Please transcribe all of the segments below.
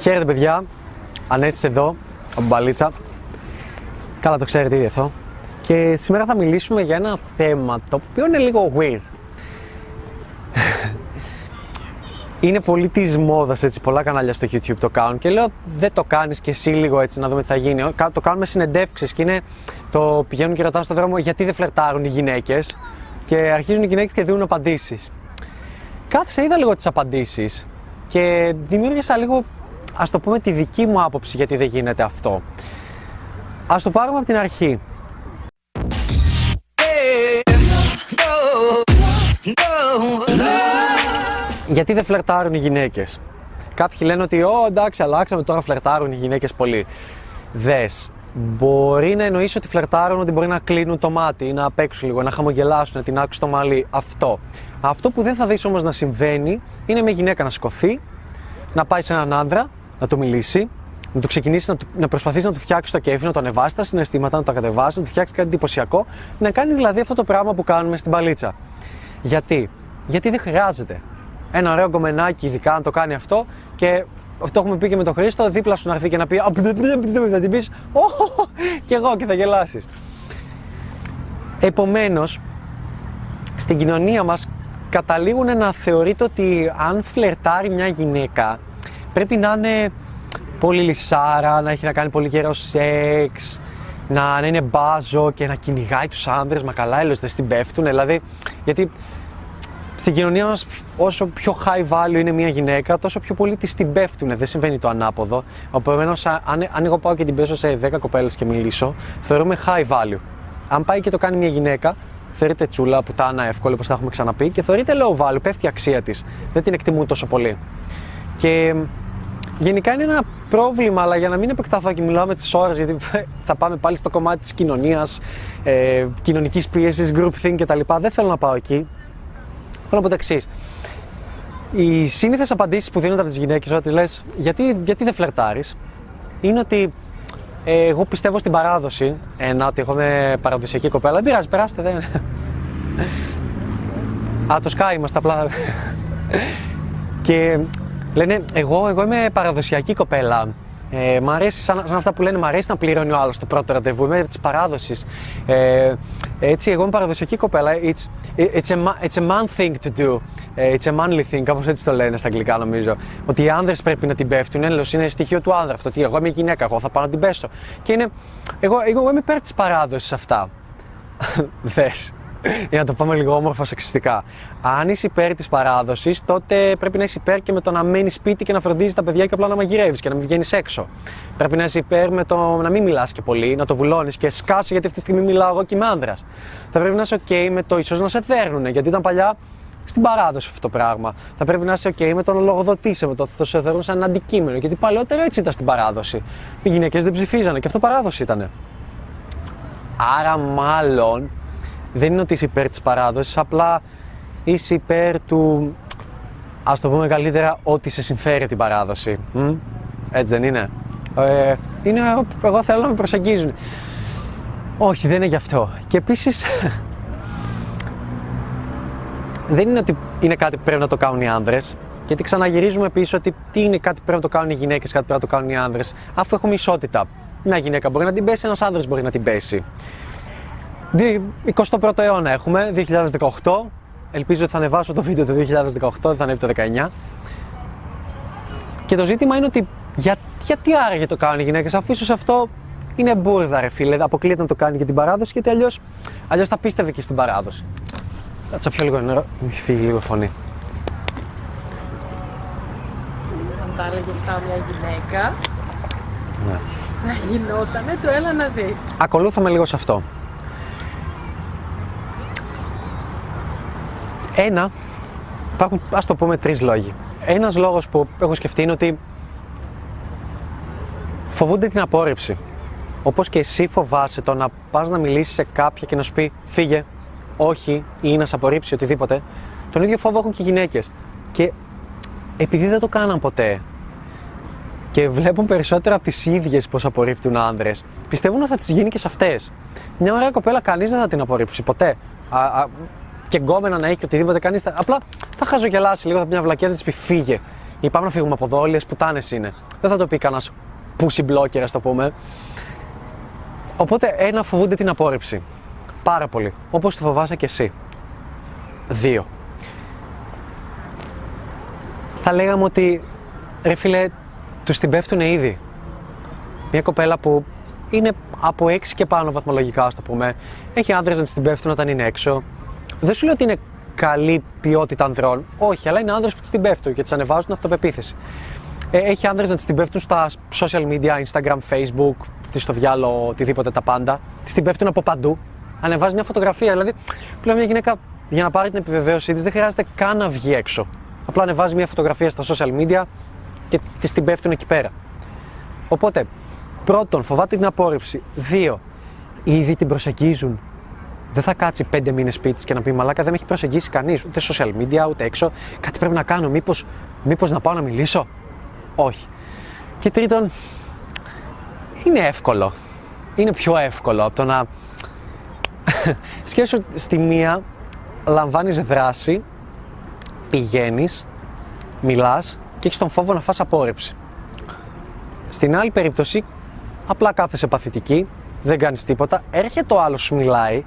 Χαίρετε παιδιά, Ανέστης εδώ, από Μπαλίτσα. Καλά το ξέρετε ήδη αυτό. Και σήμερα θα μιλήσουμε για ένα θέμα το οποίο είναι λίγο weird. είναι πολύ της μόδας έτσι. Πολλά κανάλια στο YouTube το κάνουν και λέω δεν το κάνεις και εσύ λίγο έτσι να δούμε τι θα γίνει. Το κάνουμε συνεντεύξεις και είναι το πηγαίνουν και ρωτάνε στον δρόμο γιατί δεν φλερτάρουν οι γυναίκες; Και αρχίζουν οι γυναίκες και δίνουν απαντήσεις. Κάθισα, είδα λίγο τις απαντήσεις και δημιούργησα λίγο, ας το πούμε, τη δική μου άποψη γιατί δεν γίνεται αυτό. Α το πάρουμε από την αρχή. Γιατί δεν φλερτάρουν οι γυναίκες; Κάποιοι λένε ότι, Ω εντάξει, αλλάξαμε τώρα φλερτάρουν οι γυναίκες πολύ. Δες. Μπορεί να εννοήσει ότι φλερτάρουν ότι μπορεί να κλείνουν το μάτι, να παίξουν λίγο, να χαμογελάσουν, να την άκουσουν το μαλλί. Αυτό. Αυτό που δεν θα δεις όμως να συμβαίνει είναι μια γυναίκα να σηκωθεί, να πάει σε έναν άντρα, να του μιλήσει, να του ξεκινήσει να, να προσπαθήσει να του φτιάξει το κέφι, να το ανεβάσει τα συναισθήματα, να τα κατεβάσει, να του φτιάξει κάτι εντυπωσιακό, να κάνει δηλαδή αυτό το πράγμα που κάνουμε στην παλίτσα. Γιατί, Γιατί δεν χρειάζεται. Ένα ωραίο γκομενάκι, ειδικά αν το κάνει αυτό και αυτό έχουμε πει και με τον Χρήστο, δίπλα σου να έρθει και να πει Θα την πεις, και εγώ και θα γελάσεις. Επομένως, στην κοινωνία μας καταλήγουν να θεωρείται ότι αν φλερτάρει μια γυναίκα πρέπει να είναι πολύ λυσάρα, να έχει να κάνει πολύ καιρό σεξ, να, είναι μπάζο και να κυνηγάει τους άνδρες, μα καλά έλος δεν στην πέφτουν, δηλαδή, γιατί στην κοινωνία μας όσο πιο high value είναι μια γυναίκα, τόσο πιο πολύ της την πέφτουν, δεν συμβαίνει το ανάποδο. Επομένως, αν, αν εγώ πάω και την πέσω σε 10 κοπέλες και μιλήσω, θεωρούμε high value. Αν πάει και το κάνει μια γυναίκα, θεωρείται τσούλα, πουτάνα, εύκολο, όπως τα έχουμε ξαναπεί, και θεωρείται low value, πέφτει η αξία της. Δεν την εκτιμούν τόσο πολύ. Και γενικά είναι ένα πρόβλημα, αλλά για να μην επεκταθώ και μιλάω τις ώρες, γιατί θα πάμε πάλι στο κομμάτι της κοινωνίας, ε, κοινωνικής πίεσης, groupthink κτλ. Δεν θέλω να πάω εκεί. Θέλω να πω το εξής. Οι σύνηθες απαντήσεις που δίνονται από τις γυναίκες όταν τις λες γιατί, γιατί δεν φλερτάρεις, είναι ότι ε, εγώ πιστεύω στην παράδοση. Ένα, ότι έχω με παραδοσιακή κοπέλα. Δεν πειράζει, περάστε. Δεν... Α, το Sky είμαστε απλά. και λένε, εγώ, εγώ είμαι παραδοσιακή κοπέλα. Ε, μ' αρέσει, σαν, σαν, αυτά που λένε, μ' αρέσει να πληρώνει ο άλλος το πρώτο ραντεβού. Είμαι της παράδοσης. Ε, έτσι, εγώ είμαι παραδοσιακή κοπέλα. It's, it's, a, it's a man thing to do. Ε, it's a manly thing, κάπως έτσι το λένε στα αγγλικά νομίζω. Ότι οι άνδρες πρέπει να την πέφτουν. Είναι, είναι στοιχείο του άνδρα αυτό. Ότι εγώ είμαι γυναίκα, εγώ θα πάω να την πέσω. Και είναι, εγώ, εγώ, εγώ είμαι υπέρ της παράδοσης αυτά. Δες για να το πάμε λίγο όμορφα σεξιστικά. Αν είσαι υπέρ της παράδοσης, τότε πρέπει να είσαι υπέρ και με το να μένεις σπίτι και να φροντίζεις τα παιδιά και απλά να μαγειρεύεις και να μην βγαίνεις έξω. Πρέπει να είσαι υπέρ με το να μην μιλάς και πολύ, να το βουλώνεις και σκάσει γιατί αυτή τη στιγμή μιλάω εγώ και είμαι άνδρας. Θα πρέπει να είσαι OK με το ίσως να σε δέρνουν, γιατί ήταν παλιά στην παράδοση αυτό το πράγμα. Θα πρέπει να είσαι OK με το να λογοδοτήσει, με το θα σε θεωρούν σαν αντικείμενο. Γιατί παλαιότερα έτσι ήταν στην παράδοση. Οι γυναίκες δεν ψηφίζανε και αυτό παράδοση ήταν. Άρα, μάλλον δεν είναι ότι είσαι υπέρ της παράδοσης, απλά είσαι υπέρ του, ας το πούμε καλύτερα, ότι σε συμφέρει την παράδοση. Έτσι δεν είναι; Ε, είναι εγώ θέλω να με προσεγγίζουν. Όχι, δεν είναι γι' αυτό. Και επίσης. δεν είναι ότι είναι κάτι που πρέπει να το κάνουν οι άνδρες. Γιατί ξαναγυρίζουμε πίσω ότι τι είναι κάτι που πρέπει να το κάνουν οι γυναίκες, κάτι που πρέπει να το κάνουν οι άνδρες. Αφού έχουμε ισότητα. Μια γυναίκα μπορεί να την πέσει, ένας άνδρας μπορεί να την πέσει. 21ο αιώνα έχουμε, 2018. Ελπίζω ότι θα ανεβάσω το βίντεο το 2018, δεν θα ανέβει το 19. Και το ζήτημα είναι ότι για, γιατί άραγε το κάνουν οι γυναίκες, αφού ίσω αυτό είναι μπουρδα, ρε φίλε. Αποκλείεται να το κάνει για την παράδοση, γιατί αλλιώς αλλιώς θα πίστευε και στην παράδοση. Κάτσα πιο λίγο νερό, μου έχει φύγει λίγο φωνή. Αν τα έλεγε αυτά μια γυναίκα, ναι. να γινότανε το έλα να δεις. Ακολούθαμε λίγο σε αυτό. Ένα, υπάρχουν ας το πούμε τρεις λόγοι. Ένας λόγος που έχω σκεφτεί είναι ότι φοβούνται την απόρριψη. Όπως και εσύ φοβάσαι το να πας να μιλήσεις σε κάποια και να σου πει φύγε, όχι ή να σε απορρίψει οτιδήποτε. Τον ίδιο φόβο έχουν και οι γυναίκες. Και επειδή δεν το κάναν ποτέ και βλέπουν περισσότερα από τις ίδιες πώς απορρίπτουν άντρες, πιστεύουν ότι θα τις γίνει και σε αυτές. Μια ωραία κοπέλα κανείς δεν θα την απορρίψει ποτέ. Α, α, και γκόμενα να έχει και οτιδήποτε κανείς. Απλά θα χαζογελάσει λίγο, θα πει μια βλακία, θα της πει φύγε. ή πάμε να φύγουμε από εδώ, όλε πουτάνε είναι. Δεν θα το πει κανένας pussy blocker, ας το πούμε. Οπότε, ένα, φοβούνται την απόρριψη. Πάρα πολύ. Όπως το φοβάσαι και εσύ. Δύο. Θα λέγαμε ότι ρε φίλε, τους την πέφτουν ήδη. Μια κοπέλα που είναι από 6 και πάνω βαθμολογικά, ας το πούμε. Έχει άντρες να της την πέφτουν όταν είναι έξω. Δεν σου λέω ότι είναι καλή ποιότητα ανδρών. Όχι, αλλά είναι άντρε που τη την πέφτουν και τις ανεβάζουν αυτοπεποίθηση. Ε, έχει άντρε να τη την πέφτουν στα social media, Instagram, Facebook, τη στο διάλογο, οτιδήποτε τα πάντα. Τη την πέφτουν από παντού. Ανεβάζει μια φωτογραφία. Δηλαδή, πλέον μια γυναίκα για να πάρει την επιβεβαίωσή της δεν χρειάζεται καν να βγει έξω. Απλά ανεβάζει μια φωτογραφία στα social media και τη την πέφτουν εκεί πέρα. Οπότε, πρώτον, φοβάται την απόρριψη. Δύο, ήδη την προσεγγίζουν. Δεν θα κάτσει πέντε μήνες σπίτι και να πει Μαλάκα, δεν με έχει προσεγγίσει κανείς, ούτε social media, ούτε έξω. Κάτι πρέπει να κάνω. Μήπως μήπως να πάω να μιλήσω; Όχι. Και τρίτον, είναι εύκολο. Είναι πιο εύκολο από το να. Σκέψου στη μία λαμβάνεις δράση, πηγαίνεις, μιλάς και έχεις τον φόβο να φας απόρριψη. Στην άλλη περίπτωση, απλά κάθεσαι παθητική, δεν κάνεις τίποτα, έρχεται ο άλλος σου μιλάει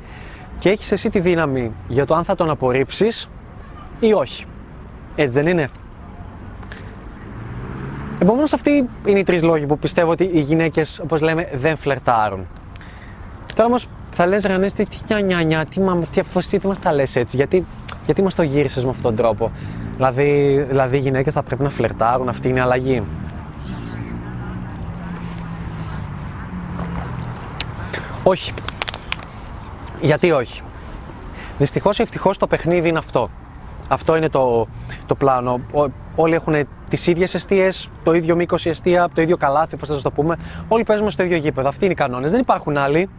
και έχεις εσύ τη δύναμη για το αν θα τον απορρίψεις ή όχι. Έτσι δεν είναι; Επομένως αυτοί είναι οι τρεις λόγοι που πιστεύω ότι οι γυναίκες, όπως λέμε, δεν φλερτάρουν. Τώρα όμως θα λες ρε Ανέστη, τι νιά νιά, τι, μα, τι αφοσί, τι μας τα λες έτσι, γιατί, γιατί μας το γύρισες με αυτόν τον τρόπο; Δηλαδή, δηλαδή οι γυναίκες θα πρέπει να φλερτάρουν, αυτή είναι η αλλαγή. Όχι. Γιατί όχι; Δυστυχώς ή ευτυχώς το παιχνίδι είναι αυτό. Αυτό είναι το, το πλάνο. Όλοι έχουν τις ίδιες αιστείες, το ίδιο μήκος η αιστεία, το ίδιο καλάθι, όπω θα σας το πούμε. Όλοι παίζουμε στο ίδιο γήπεδο. Αυτοί είναι οι κανόνες. Δεν υπάρχουν άλλοι.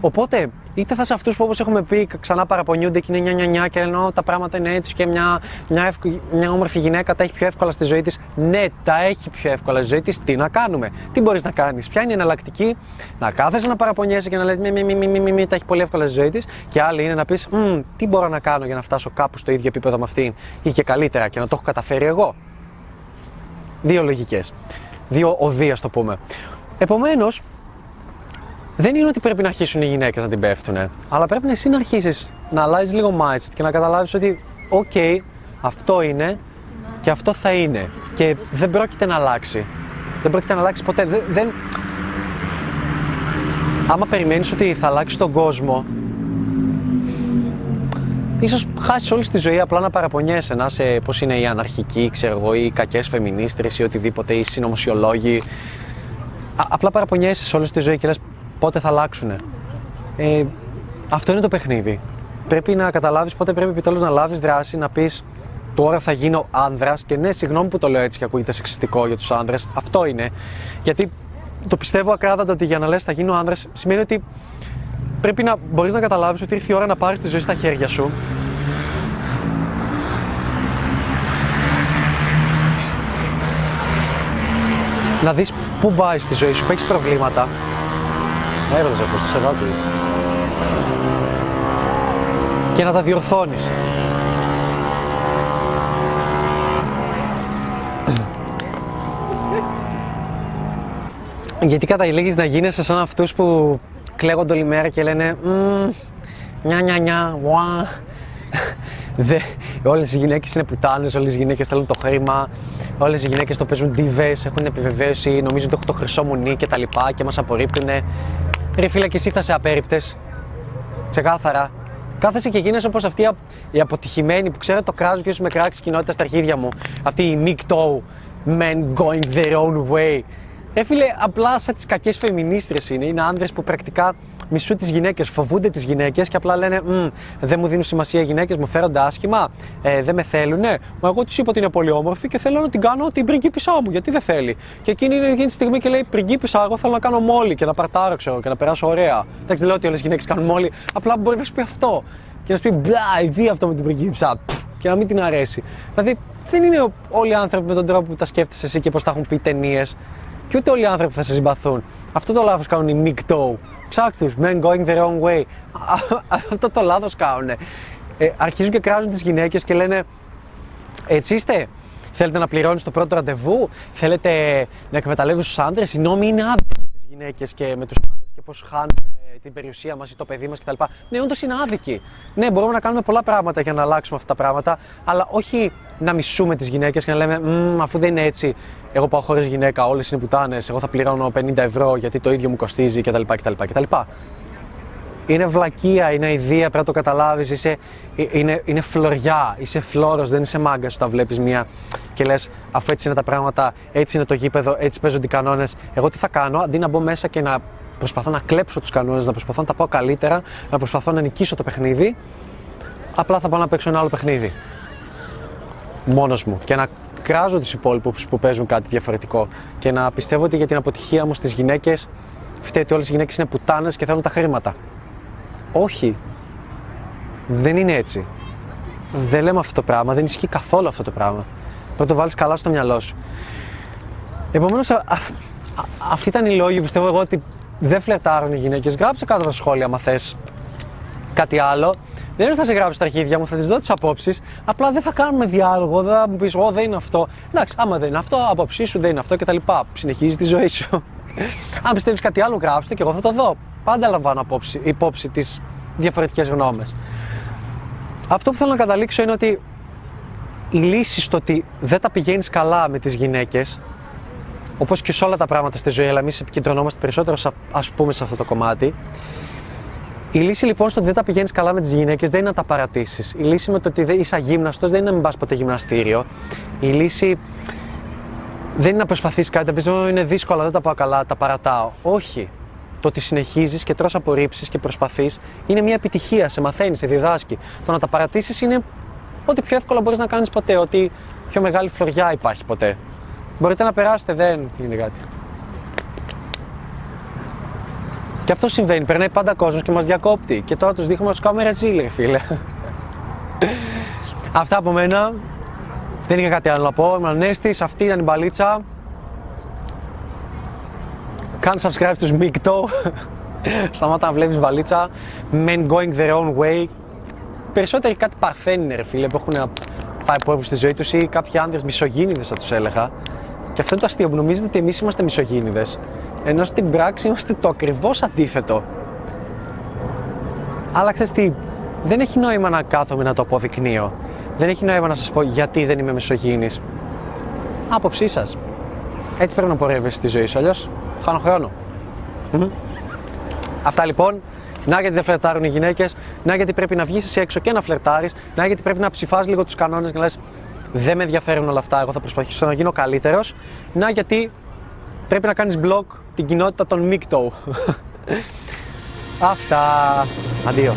Οπότε, είτε θα σε αυτούς που όπως έχουμε πει ξανά παραπονιούνται και είναι νιά νιά νιά και λένε τα πράγματα είναι έτσι και μια, μια, μια όμορφη γυναίκα τα έχει πιο εύκολα στη ζωή της. Ναι, τα έχει πιο εύκολα στη ζωή της. Τι να κάνουμε, τι μπορείς να κάνεις, ποια είναι η εναλλακτική, να κάθεσαι να παραπονιέσαι και να λες: Μη, μη, μη, μη, μη, μη, τα έχει πολύ εύκολα στη ζωή της. Και άλλη είναι να πεις: Τι μπορώ να κάνω για να φτάσω κάπου στο ίδιο επίπεδο με αυτήν ή και καλύτερα και να το έχω καταφέρει εγώ. Δύο λογικές. Δύο οδεία, το πούμε. Επομένως, δεν είναι ότι πρέπει να αρχίσουν οι γυναίκες να την πέφτουν, αλλά πρέπει εσύ να αρχίσεις να αλλάζεις λίγο mindset και να καταλάβεις ότι, OK, αυτό είναι και αυτό θα είναι. Και δεν πρόκειται να αλλάξει. Δεν πρόκειται να αλλάξει ποτέ. Δεν, δεν... Άμα περιμένεις ότι θα αλλάξει τον κόσμο, ίσως χάσεις όλη τη ζωή απλά να παραπονιέσαι, να είσαι πώς είναι οι αναρχικοί, ξέρω εγώ, ή οι κακές φεμινίστρες ή οτιδήποτε, ή οι συνωμοσιολόγοι. απλά παραπονιέσαι σε όλη τη ζωή και λες πότε θα αλλάξουν. Ε, αυτό είναι το παιχνίδι. Πρέπει να καταλάβεις πότε πρέπει επιτέλους να λάβεις δράση, να πεις τώρα θα γίνω άνδρας και ναι, συγγνώμη που το λέω έτσι και ακούγεται σεξιστικό για τους άνδρες, αυτό είναι. Γιατί το πιστεύω ακράδαντα ότι για να λες θα γίνω άνδρας σημαίνει ότι πρέπει να μπορείς να καταλάβεις ότι ήρθε η ώρα να πάρεις τη ζωή στα χέρια σου. Να δεις πού πάει στη ζωή σου, που έχεις προβλήματα. Έρωτας από το σεβάτι. Και να τα διορθώνεις. Γιατί καταλήγεις να γίνεσαι σαν αυτούς που κλαίγονται όλη μέρα και λένε νιά νιά νιά, ουά. Δε, όλες οι γυναίκες είναι πουτάνες, όλες οι γυναίκες θέλουν το χρήμα, όλες οι γυναίκες το παίζουν δίβες, έχουν επιβεβαίωση, νομίζουν ότι έχουν το χρυσό μουνί και τα λοιπά και μας απορρίπτουνε. Ρε φίλε και εσύ θα σε απέριπτες, ξεκάθαρα. Κάθεσαι και γίνεσαι όπως αυτή η αποτυχημένη που ξέρω το κράζω και σου με κράξει κοινότητα στα αρχίδια μου. Αυτή η Nick men going their own way. Ε, φίλε, απλά σαν τις κακές φεμινίστρε είναι. Είναι άνδρες που πρακτικά μισούν τις γυναίκες, φοβούνται τις γυναίκες και απλά λένε Δεν μου δίνουν σημασία οι γυναίκες, μου φέρονται άσχημα, ε, δεν με θέλουνε. Μα εγώ τη είπα ότι είναι πολύ όμορφη και θέλω να την κάνω την πριγκίπισά μου. Γιατί δεν θέλει. Και εκείνη είναι εκείνη τη στιγμή και λέει Πριγκίπισσα, εγώ θέλω να κάνω μόλι και να παρτάρω, ξέρω, και να περάσω ωραία. Εντάξει, δεν λέω ότι όλες οι γυναίκες κάνουν μόλι, απλά μπορεί να σου πει αυτό. Και να σου πει Μπλα, δει αυτό με την πριγκίπισσα. Και να μην την αρέσει. Δηλαδή, δεν είναι όλοι οι άνθρωποι με τον τρόπο που τα σκέφτεσαι εσύ και πώς τα έχουν πει ταινίες και ούτε όλοι οι άνθρωποι θα σε συμπαθούν. Αυτό το λάθος κάνουν οι Mick Ψάξτε τους, men going their own way. Αυτό το λάθος κάνουν. Ε, αρχίζουν και κράζουν τις γυναίκες και λένε Έτσι είστε; Θέλετε να πληρώνεις το πρώτο ραντεβού, θέλετε να εκμεταλλεύεις τους άντρες; Οι νόμοι είναι άδικοι με τις γυναίκες και με τους άντρες και πώς χάνουμε την περιουσία μας ή το παιδί μας κτλ. Ναι, όντως είναι άδικοι. Ναι, μπορούμε να κάνουμε πολλά πράγματα για να αλλάξουμε αυτά τα πράγματα, αλλά όχι να μισούμε τις γυναίκες και να λέμε «Μμμ, αφού δεν είναι έτσι, εγώ πάω χωρίς γυναίκα, όλες είναι πουτάνες, εγώ θα πληρώνω 50 ευρώ γιατί το ίδιο μου κοστίζει κτλ. κτλ, κτλ. Είναι βλακεία, είναι αηδία, πρέπει να το καταλάβεις. Είσαι, ε, είναι, είναι φλωριά, είσαι φλόρο, δεν είσαι μάγκα όταν βλέπεις μία και λες: Αφού έτσι είναι τα πράγματα, έτσι είναι το γήπεδο, έτσι παίζονται οι κανόνες. Εγώ τι θα κάνω, αντί να μπω μέσα και να προσπαθώ να κλέψω τους κανόνες, να προσπαθώ να τα πάω καλύτερα, να προσπαθώ να νικήσω το παιχνίδι, απλά θα πάω να παίξω ένα άλλο παιχνίδι. Μόνος μου. Και να κράζω τους υπόλοιπους που παίζουν κάτι διαφορετικό. Και να πιστεύω ότι για την αποτυχία μου στις γυναίκες φταίει ότι όλες οι γυναίκες είναι πουτάνες και θέλουν τα χρήματα. Όχι. Δεν είναι έτσι. Δεν λέμε αυτό το πράγμα, δεν ισχύει καθόλου αυτό το πράγμα. Πρέπει να το βάλεις καλά στο μυαλό σου. Επομένως, αυτοί ήταν οι λόγοι που πιστεύω εγώ ότι δεν φλερτάρουν οι γυναίκες. Γράψε κάτω στα σχόλια, αν θες κάτι άλλο. Δεν είναι ότι θα σε γράψω στα αρχίδια μου, θα τις δω τις απόψεις. Απλά δεν θα κάνουμε διάλογο, δεν θα μου πεις: Ω, δεν είναι αυτό. Εντάξει, άμα δεν είναι αυτό, άποψή σου δεν είναι αυτό κτλ. Συνεχίζεις τη ζωή σου. Αν πιστεύεις κάτι άλλο, γράψτε και εγώ θα το δω. Πάντα λαμβάνω απόψη, υπόψη τις διαφορετικές γνώμες. Αυτό που θέλω να καταλήξω είναι ότι η λύση στο ότι δεν τα πηγαίνεις καλά με τις γυναίκες, όπως και σε όλα τα πράγματα στη ζωή, αλλά εμείς επικεντρωνόμαστε περισσότερο, ας πούμε, σε αυτό το κομμάτι. Η λύση λοιπόν στο ότι δεν τα πηγαίνεις καλά με τις γυναίκες δεν είναι να τα παρατήσεις. Η λύση με το ότι δεν είσαι αγύμναστος δεν είναι να μην πας ποτέ γυμναστήριο. Η λύση δεν είναι να προσπαθήσει κάτι, να πεις είναι δύσκολο, δεν τα πάω καλά, τα παρατάω. Όχι. Το ότι συνεχίζεις και τρως απορρίψεις και προσπαθείς είναι μια επιτυχία. Σε μαθαίνεις, σε διδάσκει. Το να τα παρατήσεις είναι ό,τι πιο εύκολο μπορείς να κάνεις ποτέ. Ότι πιο μεγάλη φλωριά υπάρχει ποτέ. Μπορείτε να περάσετε, δεν είναι κάτι. Και αυτό συμβαίνει. Περνάει πάντα κόσμος και μας διακόπτει. Και τώρα τους δείχνουμε ως κάμερα τζίλε, φίλε. Αυτά από μένα. Δεν είχα κάτι άλλο να πω. Είμαι Ανέστης, αυτή ήταν η μπαλίτσα. Κάνε subscribe στους Μικτό. Σταμάτα να βλέπεις μπαλίτσα. Men going their own way. Περισσότεροι κάτι παρθένοι είναι ρε φίλε που έχουν πάει πόρπου στη ζωή τους ή κάποιοι άντρες μισογίνηδες θα τους έλεγα. Και αυτό είναι το αστείο που νομίζετε ότι εμείς είμαστε μισογίνηδες. Ενώ στην πράξη είμαστε το ακριβώς αντίθετο. Αλλά ξέρεις τι, δεν έχει νόημα να κάθομαι να το αποδεικνύω. Δεν έχει νόημα να σας πω γιατί δεν είμαι μισογίνης. Άποψή σας. Έτσι πρέπει να πορεύεσαι στη ζωή σου, αλλιώς χάνω χρόνο. Μμμ. Αυτά λοιπόν. Να γιατί δεν φλερτάρουν οι γυναίκες, να γιατί πρέπει να βγεις εσύ έξω και να φλερτάρεις, να γιατί πρέπει να ψηφάζει λίγο τους κανόνες και να λες: Δεν με ενδιαφέρουν όλα αυτά, εγώ θα προσπαθήσω να γίνω καλύτερος. Να γιατί πρέπει να κάνεις blog την κοινότητα των Μικτό. Αυτά. Αντίο.